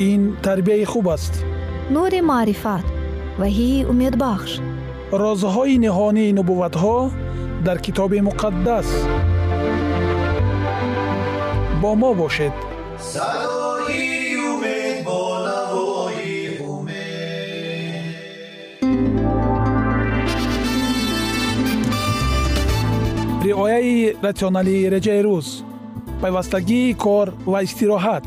ин тарбияи хуб аст. Нури маърифат ваҳии умедбахш. Розҳои ниҳонии нубувватҳо дар китоби муқаддас. Бо мо бошед. Садои умед бо навои умед. Риояи ратсионалии реҷаи рӯз. Пайвастагии кор ва истироҳат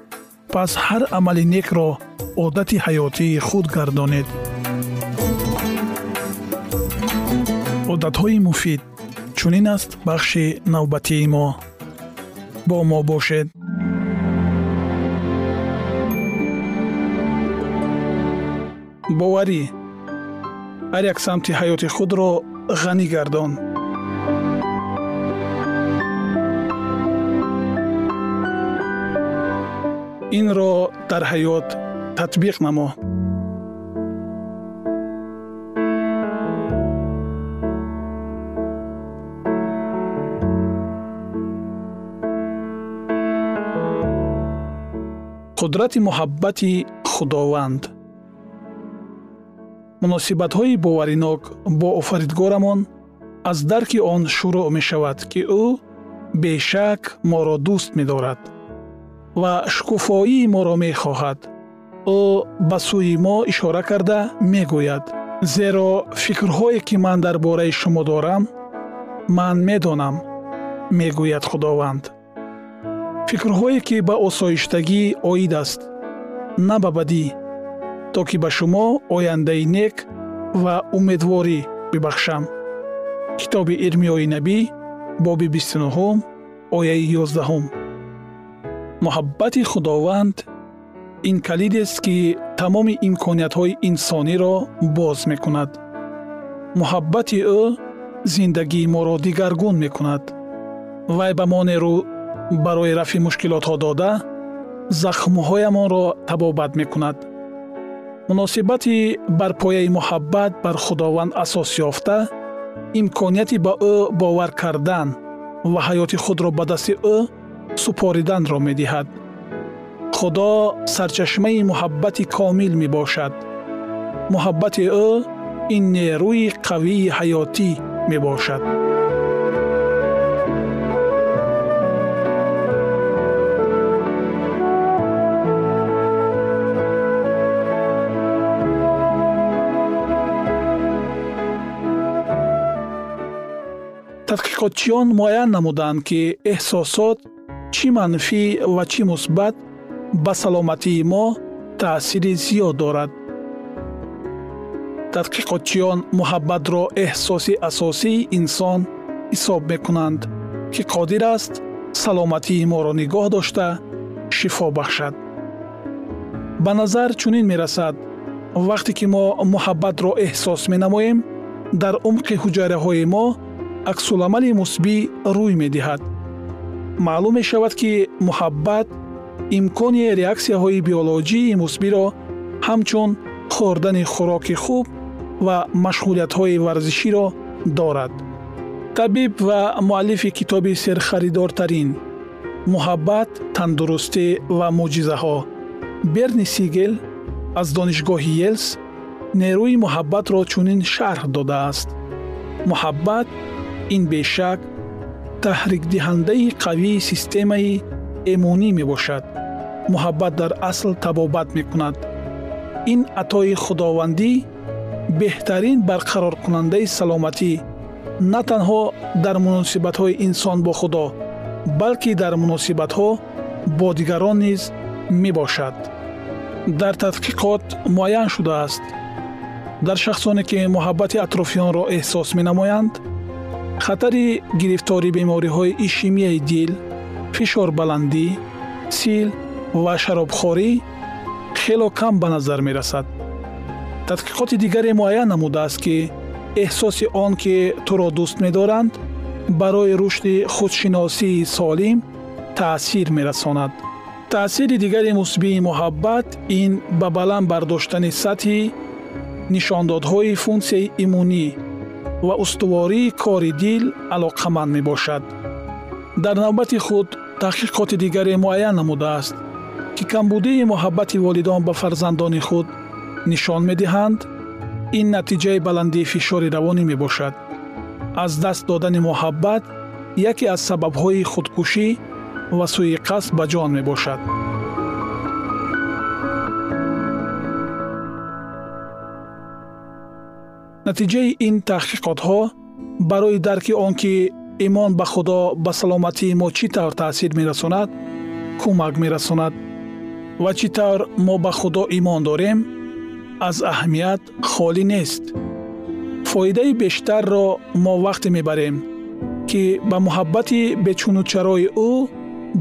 пас ҳар амали некро одати ҳаётии худ гардонед. Одатҳои муфид чунин аст бахши навбатии мо. Бо мо бошед. Боварӣ. Ҳар як самти ҳаёти худро ғанӣ гардон инро дар ҳаёт татбиқ намо қудрати муҳаббати худованд. Муносибатҳои боваринок бо офаридгорамон аз дарки он шурӯъ мешавад ки ӯ бешак моро дӯст медорад ва шукуфоии моро мехоҳад. Ӯ ба сӯи мо ишора карда мегӯяд. Зеро фикрҳое ки ман дар бораи шумо дорам ман медонам мегӯяд худованд. Фикрҳое ки ба осоиштагӣ оид аст на ба бадӣ то ки ба шумо ояндаи нек ва умедворӣ бибахшам. Китоби ирмиёи набӣ боби бисту нуҳум ояи ёздаҳум муҳаббати худованд ин калидест ки тамоми имкониятҳои инсониро боз мекунад. Муҳаббати ӯ зиндагии моро дигаргун мекунад. Вай ба мо нерӯ барои рафъи мушкилотҳо дода захмҳоямонро табобат мекунад. Муносибати бар пояи муҳаббат бар худованд асос ёфта имконияти ба ӯ бовар кардан ва ҳаёти худро ба дасти ӯ супориданро медиҳад худо сарчашмаи муҳаббати комил мебошад муҳаббати ӯ ин нерӯи қавии ҳаётӣ мебошад тадқиқотчиён муайян намуданд ки эҳсосот чӣ манфӣ ва чӣ мусбат ба саломатии мо таъсири зиёд дорад. Тадқиқотчиён муҳаббатро эҳсоси асосии инсон ҳисоб мекунанд ки қодир аст саломатии моро нигоҳ дошта шифо бахшад. Ба назар чунин мерасад вақте ки мо муҳаббатро эҳсос менамоем дар умқи ҳуҷайраҳои мо аксуламали мусбӣ рӯй медиҳад маълум мешавад ки муҳаббат имкони реаксияҳои биолоҷии мусбиро ҳамчун хӯрдани хӯроки хуб ва машғулиятҳои варзиширо дорад. табиб ва муаллифи китоби серхаридортарин муҳаббат тандурустӣ ва мӯъҷизаҳо берни сигел аз донишгоҳи елс нерӯи муҳаббатро чунин шарҳ додааст. Муҳаббат ин бешак таҳрикдиҳандаи қавии системаи эмунӣ мебошад. Муҳаббат дар асл табобат мекунад. Ин атои худовандӣ беҳтарин барқароркунандаи саломатӣ на танҳо дар муносибатҳои инсон бо худо балки дар муносибатҳо бо дигарон низ мебошад. Дар тадқиқот муайян шудааст. Дар шахсоне ки муҳаббати атрофиёнро эҳсос менамоянд хатари гирифтори бемориҳои ишемияи дил фишорбаландӣ сил ва шаробхорӣ хело кам ба назар мерасад. Тадқиқоти дигаре муайян намудааст ки эҳсоси он ки туро дӯст медоранд барои рушди худшиносии солим таъсир мерасонад. Таъсири дигари мусбии муҳаббат ин ба баланд бардоштани сатҳи нишондодҳои функсияи имунӣ ва устувории кори дил алоқаманд мебошад. Дар навбати худ таҳқиқоти дигаре муайян намудааст ки камбудии муҳаббати волидон ба фарзандони худ нишон медиҳанд ин натиҷаи баландии фишори равонӣ мебошад. Аз даст додани муҳаббат яке аз сабабҳои худкушӣ ва сӯи-қасд ба ҷон мебошад натиҷаи ин таҳқиқотҳо барои дарки он ки имон ба худо ба саломатии мо чӣ тавр таъсир мерасонад кӯмак мерасонад ва чӣ тавр мо ба худо имон дорем аз аҳамият холӣ нест. Фоидаи бештарро мо вақте мебарем ки ба муҳаббати бечунучарои ӯ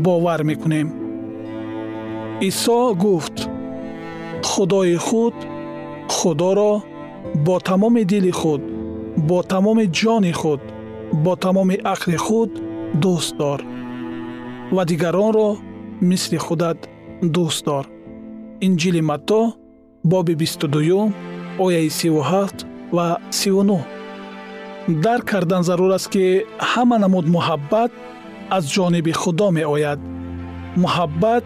бовар мекунем. Исо гуфт худои худ худоро бо тамоми дили худ бо тамоми ҷони худ бо тамоми ақли худ дӯст дор. Ва дигаронро мисли худат дӯст дор. Инҷили матто боби бисту дуюм ояи сиву ҳафт ва сиву нӯҳ дарк кардан зарур аст ки ҳама намуд муҳаббат аз ҷониби худо меояд. Муҳаббат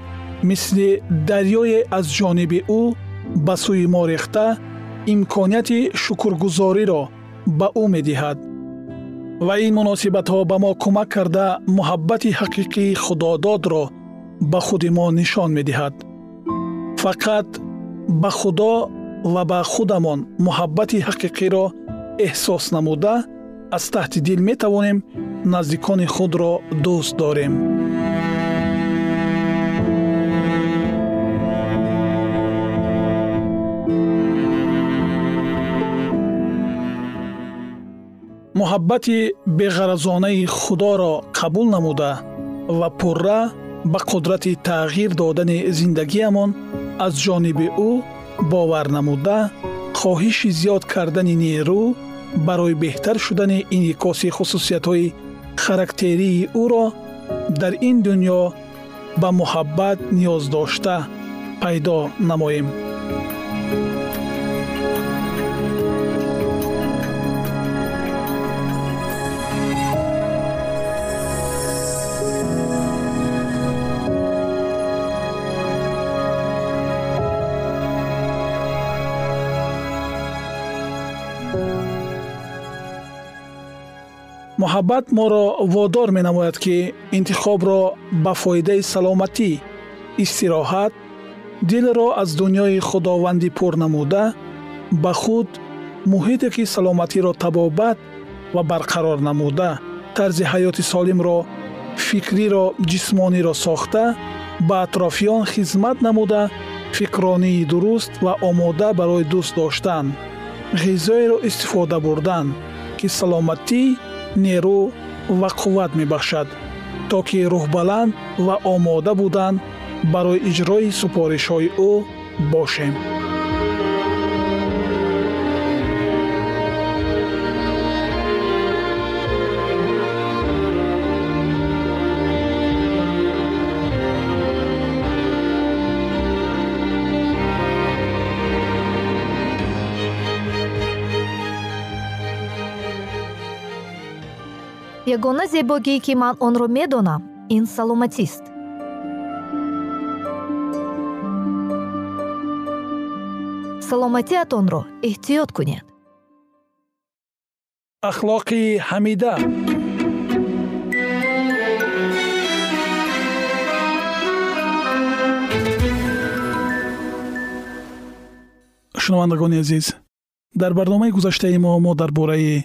мисли дарёе аз ҷониби ӯ ба сӯи мо рехта имконияти шукргузориро ба ӯ медиҳад ва ин муносибатҳо ба мо кӯмак карда муҳаббати ҳақиқии худододро ба худи мо нишон медиҳад. Фақат ба худо ва ба худамон муҳаббати ҳақиқиро эҳсос намуда аз таҳти дил метавонем наздикони худро дӯст дорем муҳаббати беғаразонаи худоро қабул намуда ва пурра ба қудрати тағйир додани зиндагиямон аз ҷониби ӯ бовар намуда хоҳиши зиёд кардани нерӯ барои беҳтар шудани инъикоси хусусиятҳои характерии ӯро дар ин дуньё ба муҳаббат ниёз дошта пайдо намоем муҳаббат моро водор менамояд ки интихобро ба фоидаи саломатӣ истироҳат дилро аз дуньёи худовандӣ пур намуда ба худ муҳите ки саломатиро табобат ва барқарор намуда тарзи ҳаёти солимро фикриро ҷисмониро сохта ба атрофиён хизмат намуда фикронии дуруст ва омода барои дӯст доштан ғизоеро истифода бурдан ки саломатӣ нерӯ ва қувват мебахшад то ки рӯҳбаланд ва омода будан барои иҷрои супоришҳои ӯ бошем ягона зебогие ки ман онро медонам ин саломатист. Саломатиатонро эҳтиёт кунед. Ахлоқи ҳамида. Шунавандагони азиз дар барномаи гузаштаи мо мо дар бораи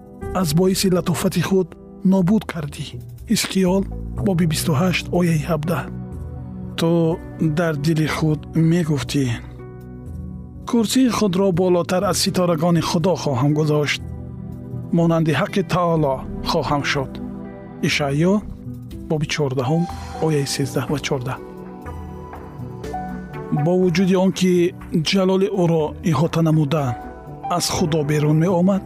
аз боиси латофати худ нобуд кардӣ ҳискиёл боби 28 ояи 17 ту дар дили худ мегуфтӣ курсии худро болотар аз ситорагони худо хоҳам гузошт монанди ҳаққи таоло хоҳам шуд ишаъё боби 14 ояи 13 ва 14 бо вуҷуди он ки ҷалоли ӯро иҳота намуда аз худо берун меомад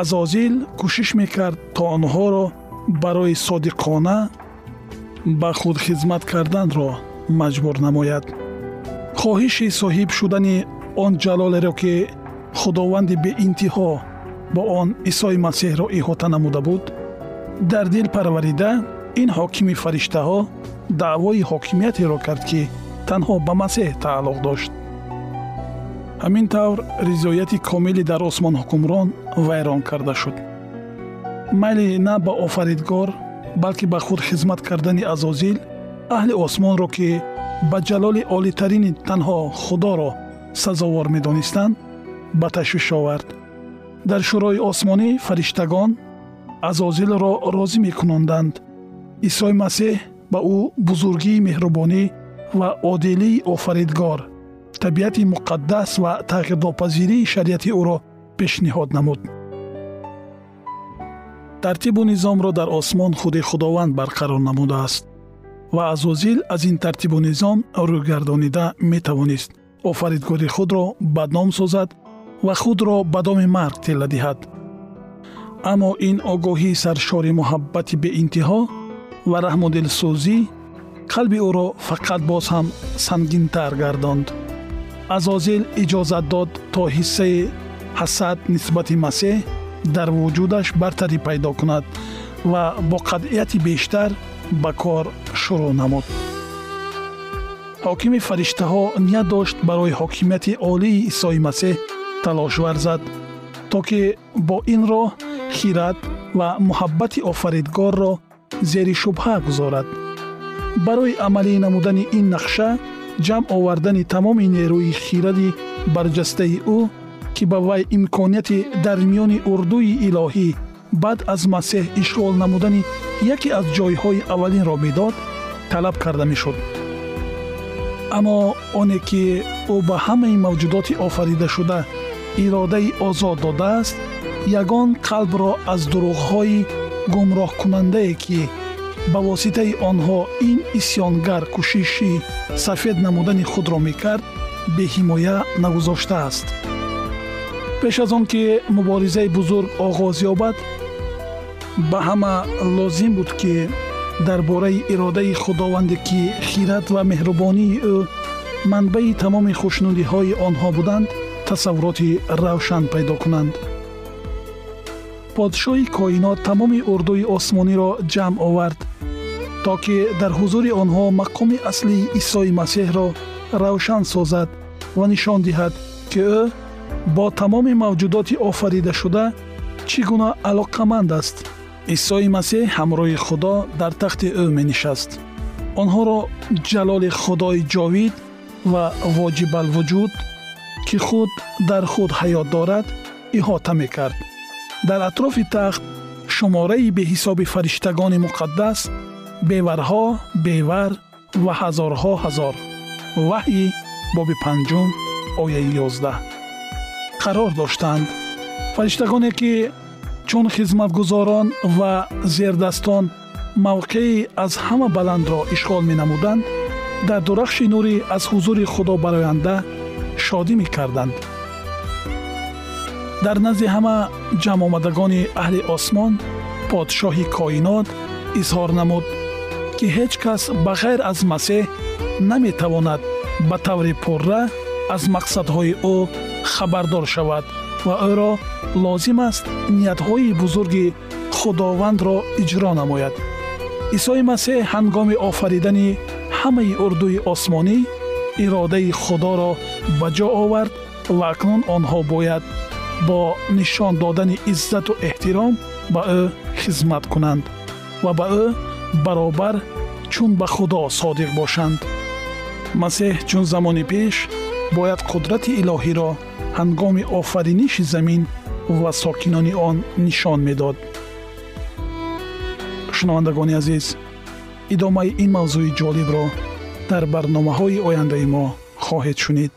азозил кӯшиш мекард то онҳоро барои содиқона ба худ хизмат карданро маҷбур намояд. Хоҳиши соҳиб шудани он ҷалолеро ки худованди беинтиҳо бо он исои масеҳро иҳота намуда буд дар дил парварида ин ҳокими фариштаҳо даъвои ҳокимиятеро кард ки танҳо ба масеҳ тааллуқ дошт ҳамин тавр ризояти комилӣ дар осмон ҳукмрон вайрон карда шуд. Майли на ба офаридгор балки ба худ хизмат кардани азозил аҳли осмонро ки ба ҷалоли олитарини танҳо худоро сазовор медонистанд ба ташвиш овард. Дар шӯрои осмонӣ фариштагон азозилро розӣ мекунонданд исои масеҳ ба ӯ бузургии меҳрубонӣ ва одилии офаридгор табиати муқаддас ва тағйирнопазирии шариати ӯро пешниҳод намуд тартибу низомро дар осмон худи худованд барқарор намудааст ва азозил аз ин тартибу низом рӯйгардонида метавонист офаридгори худро бадном созад ва худро ба доми марг тилла диҳад аммо ин огоҳии саршори муҳаббати беинтиҳо ва раҳмудилсӯзӣ қалби ӯро фақат боз ҳам сангинтар гардонд азозил иҷозат дод то ҳиссаи ҳасад нисбати масеҳ дар вуҷудаш бартарӣ пайдо кунад ва бо қатъияти бештар ба кор шурӯъ намуд. Ҳокими фариштаҳо ният дошт барои ҳокимияти олии исои масеҳ талош варзад то ки бо ин роҳ хират ва муҳаббати офаридгорро зери шубҳа гузорад. Барои амалӣ намудани ин нақша ҷамъ овардани тамоми нерӯи хиради барҷастаи ӯ ки ба вай имконияти дар миёни урдуи илоҳӣ баъд аз масеҳ ишғол намудани яке аз ҷойҳои аввалинро медод талаб карда мешуд. Аммо оне ки ӯ ба ҳамаи мавҷудоти офаридашуда иродаи озод додааст ягон қалбро аз дурӯғҳои гумроҳкунандае ки ба воситаи онҳо ин исьёнгар кӯшиши сафед намудани худро мекард беҳимоя нагузоштааст пеш аз он ки муборизаи бузург оғоз ёбад ба ҳама лозим буд ки дар бораи иродаи худованде ки хират ва меҳрубонии ӯ манбаи тамоми хушнудиҳои онҳо буданд тасаввуроти равшан пайдо кунанд. Подшоҳи коинот тамоми урдуи осмониро ҷамъ овард то ки дар ҳузури онҳо мақоми аслии исои масеҳро равшан созад ва нишон диҳад ки ӯ бо тамоми мавҷудоти офаридашуда чӣ гуна алоқаманд аст. Исои масеҳ ҳамроҳи худо дар тахти ӯ менишаст. Онҳоро ҷалоли худои ҷовид ва воҷибалвуҷуд ки худ дар худ ҳаёт дорад иҳота мекард. Дар атрофи тахт шумораи беҳисоби фариштагони муқаддас беварҳо бевар ва ҳазорҳо ҳазор. Ваҳйи боби панҷум ояи ёздаҳ. Қарор доштанд. Фариштагоне ки чун хизматгузорон ва зердастон мавқеи аз ҳама баландро ишғол менамуданд дар дурахши нурӣ аз ҳузури худо бароянда шодӣ мекарданд. Дар назди ҳама ҷамъомадагони аҳли осмон подшоҳи коинот изҳор намуд ки ҳеҷ кас ба ғайр аз масеҳ наметавонад ба таври пурра аз мақсадҳои ӯ хабардор шавад ва ӯро лозим аст ниятҳои бузурги худовандро иҷро намояд. Исои масеҳ ҳангоми офаридани ҳамаи урдуи осмонӣ иродаи худоро ба ҷо овард ва акнун онҳо бояд бо нишон додани иззату эҳтиром ба ӯ хизмат кунанд ва ба ӯ баробар чун ба худо содиқ бошанд. Масеҳ чун замони пеш бояд қудрати илоҳиро ҳангоми офариниши замин ва сокинони он нишон медод. Шунавандагони азиз идомаи ин мавзӯи ҷолибро дар барномаҳои ояндаи мо хоҳед шунид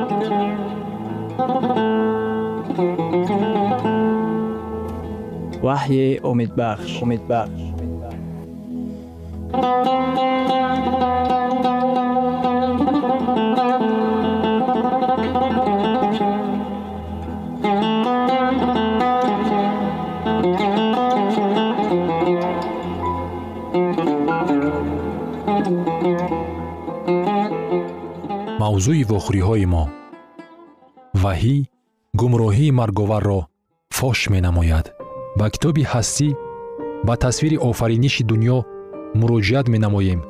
ва таъин кардааст ваҳйи умедбахш умедбахш мавзӯи вохӯриҳои мо ваҳӣ гумроҳии марговарро фош менамояд. Ба китоби ҳастӣ ба тасвири офариниши дуньё муроҷиат менамоем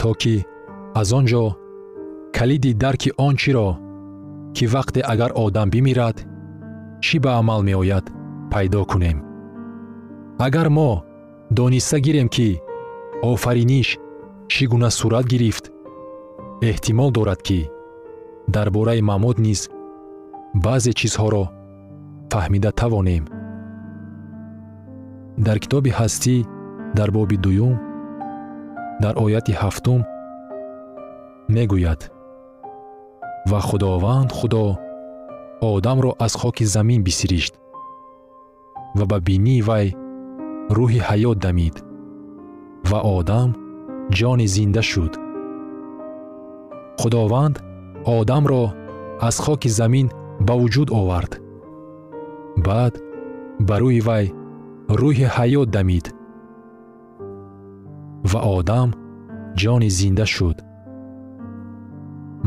то ки аз он ҷо калиди дарки он чиро ки вақте агар одам бимирад чӣ ба амал меояд пайдо кунем? Агар мо дониста гирем ки офариниш чӣ гуна сурат гирифт эҳтимол дорад ки дар бораи маъмуд низ баъзе чизҳоро фаҳмида тавонем. Дар китоби ҳастӣ дар боби дуюм дар ояти ҳафтум мегӯяд. Ва худованд худо одамро аз хоки замин бисиришт ва ба бинии вай рӯҳи ҳаёт дамид ва одам ҷони зинда шуд. Худованд одамро аз хоки замин ба вуҷуд овард. Баъд ба рӯи вай рӯҳи ҳаёт дамид. Ва одам ҷони зинда шуд.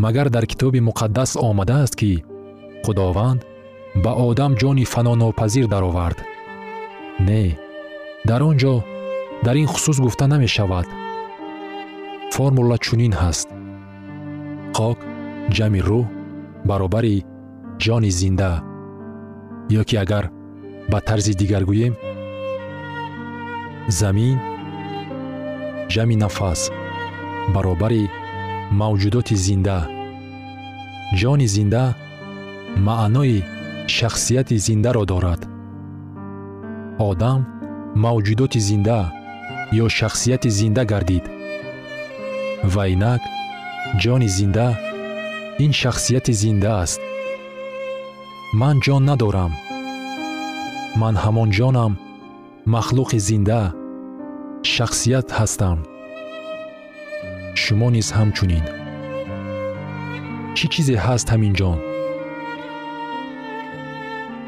Магар дар китоби муқаддас омадааст ки худованд ба одам ҷони фанонопазир даровард. Не дар он ҷо дар ин хусус гуфта намешавад. Формула чунин ҳаст. Хок ҷамъи рӯҳ баробари ҷони зинда ё ки агар ба тарзи дигар гӯем замин ҷамъи нафас баробари мавҷудоти зинда. Ҷони зинда маънои шахсияти зиндаро дорад. Одам мавҷудоти зинда ё шахсияти зинда гардид. Ва инак ҷони зинда ин шахсияти зинда аст ман ҷон надорам ман ҳамон ҷонам махлуқи зинда шахсият ҳастам шумо низ ҳамчунин чӣ чизе ҳаст ҳамин ҷон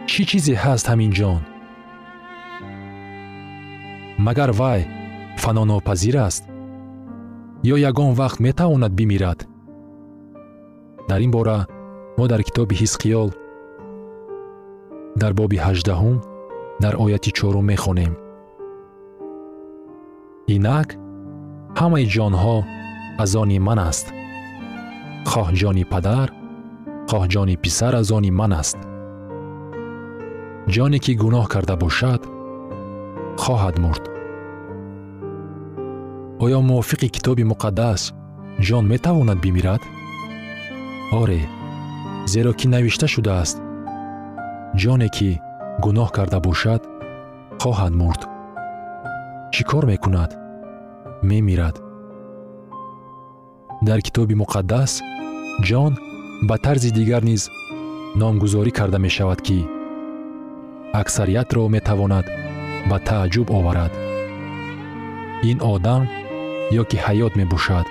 чӣ чизе ҳаст ҳамин ҷон магар вай фанонопазир аст ё ягон вақт метавонад бимирад дар ин бора мо дар китоби ҳизқиёл дар боби ҳаждаҳум дар ояти чорум мехонем. Инак ҳамаи ҷонҳо аз они ман аст. Хоҳ ҷони падар хоҳ ҷони писар аз они ман аст. Ҷоне ки гуноҳ карда бошад хоҳад мурд. Оё мувофиқи китоби муқаддас ҷон метавонад бимирад? Оре зеро ки навишта шудааст ҷоне ки гуноҳ карда бошад хоҳад мурд. Чӣ кор мекунад? Мемирад. Дар китоби муқаддас ҷон ба тарзи дигар низ номгузорӣ карда мешавад ки аксариятро метавонад ба тааҷҷуб оварад. Ин одам ё ки ҳаёт мебошад?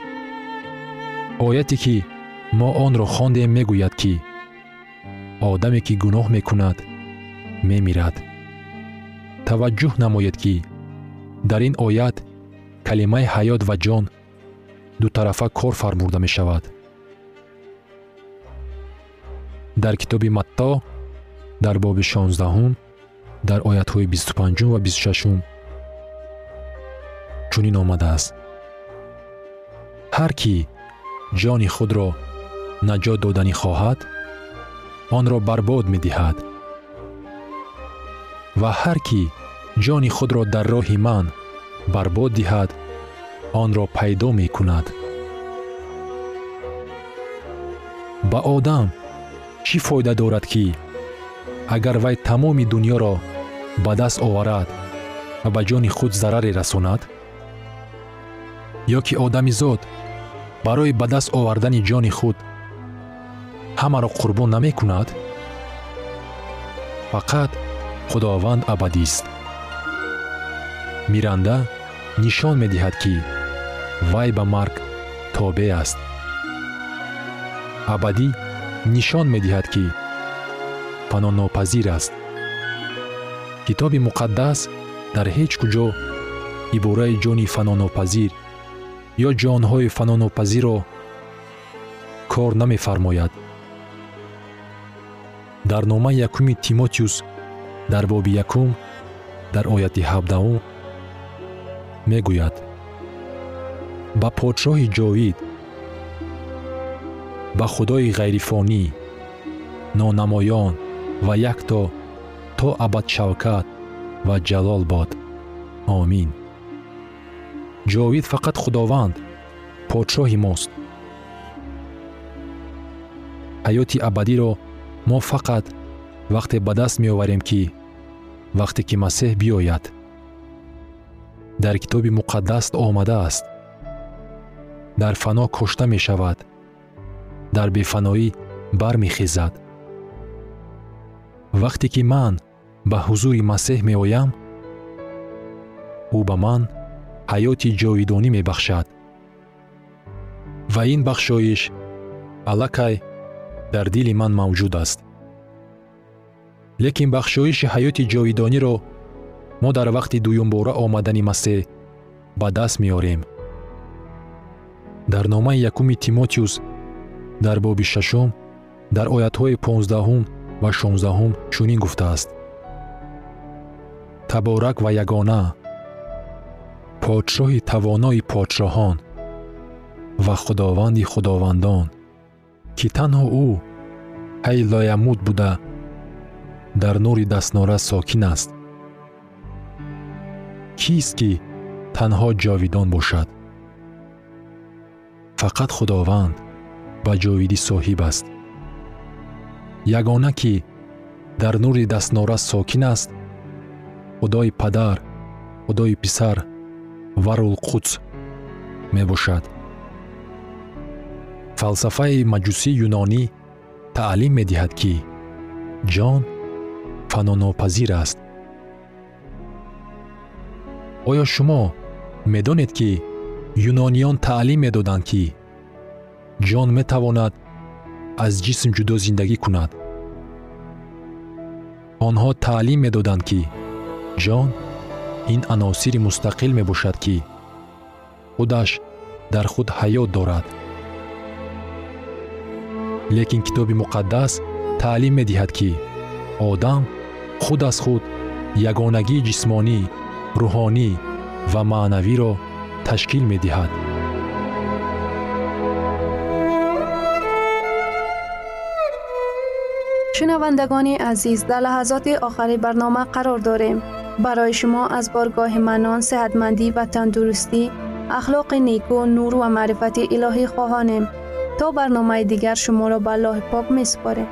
Ояте ки мо онро хондем мегӯяд ки одаме ки гуноҳ мекунад мемирад. Таваҷҷӯҳ намоед ки дар ин оят калимаи ҳаёт ва ҷон дутарафа кор фармуда мешавад. Дар китоби матто дар боби шонздаҳум дар оятҳои бисту панҷум ва бисту шашум чунин омадааст. Ҳар кӣ ҷони худро наҷот доданӣ хоҳад онро барбод медиҳад. Ва ҳар кӣ ҷони худро дар роҳи ман барбод диҳад онро пайдо мекунад. Ба одам чӣ фоида дорад ки агар вай тамоми дуньёро ба даст оварад ва ба ҷони худ зараре расонад? Ё ки одамизод барои ба даст овардани ҷони худ ҳамаро қурбон намекунад? Фақат худованд абадист. Миранда нишон медиҳад ки вай ба марг тобеъ аст. Абадӣ нишон медиҳад ки паноҳнопазир аст. Китоби муқаддас дар ҳеҷ куҷо ибораи ҷони фаноҳнопазир ё ҷонҳои фаноҳнопазирро кор намефармояд дар номаи якуми тимотиюс дар боби якум дар ояти ҳабдаҳум мегӯяд. Ба подшоҳи ҷовид ба худои ғайрифонӣ нонамоён ва якто то абад шавкат ва ҷалол бод. Омин. Ҷовид фақат худованд подшоҳи мост. Ҳаёти абадиро мо фақат вақте ба даст меоварем ки вақте ки масеҳ биёяд дар китоби муқаддас омадааст дар фано кушта мешавад дар бефаноӣ бармехезад. Вақте ки ман ба ҳузури масеҳ меоям ӯ ба ман ҳаёти ҷовидонӣ мебахшад. Ва ин бахшоиш аллакай дар дили ман мавҷуд аст. Лекин бахшоиши ҳаёти ҷовидониро мо дар вақти дуюмбора омадани масеҳ ба даст меорем. Дар номаи якуми тимотиюс дар боби шашум дар оятҳои понздаҳум ва шонздаҳум чунин гуфтааст. Таборак ва ягона подшоҳи тавонои подшоҳон ва худованди худовандон ки танҳо ӯ ҳай лоямуд буда дар нури дастнора сокин аст. Кист ки танҳо ҷовидон бошад? Фақат худованд ба ҷовидӣ соҳиб аст. Ягона ки дар нури дастнора сокин аст худои падар худои писар ва рулқудс мебошад фалсафаи маҷусии юнонӣ таълим медиҳад ки ҷон фаноҳнопазир аст. Оё шумо медонед ки юнониён таълим медоданд ки ҷон метавонад аз ҷисм ҷудо зиндагӣ кунад? Онҳо таълим медоданд ки ҷон ин аносири мустақил мебошад ки худаш дар худ ҳаёт дорад лекин китоби муқаддас таълим медиҳад ки одам худ аз худ ягонагии ҷисмонӣ рӯҳонӣ ва маънавиро ташкил медиҳад шунавандагони азиз дар лаҳазоти охари барнома қарор дорем барои шумо аз боргоҳи манон сеҳатмандӣ ва тандурустӣ ахлоқи неку нур ва маърифати илоҳӣ хоҳонем то барномаи дигар шуморо ба аллоҳи пок месупорем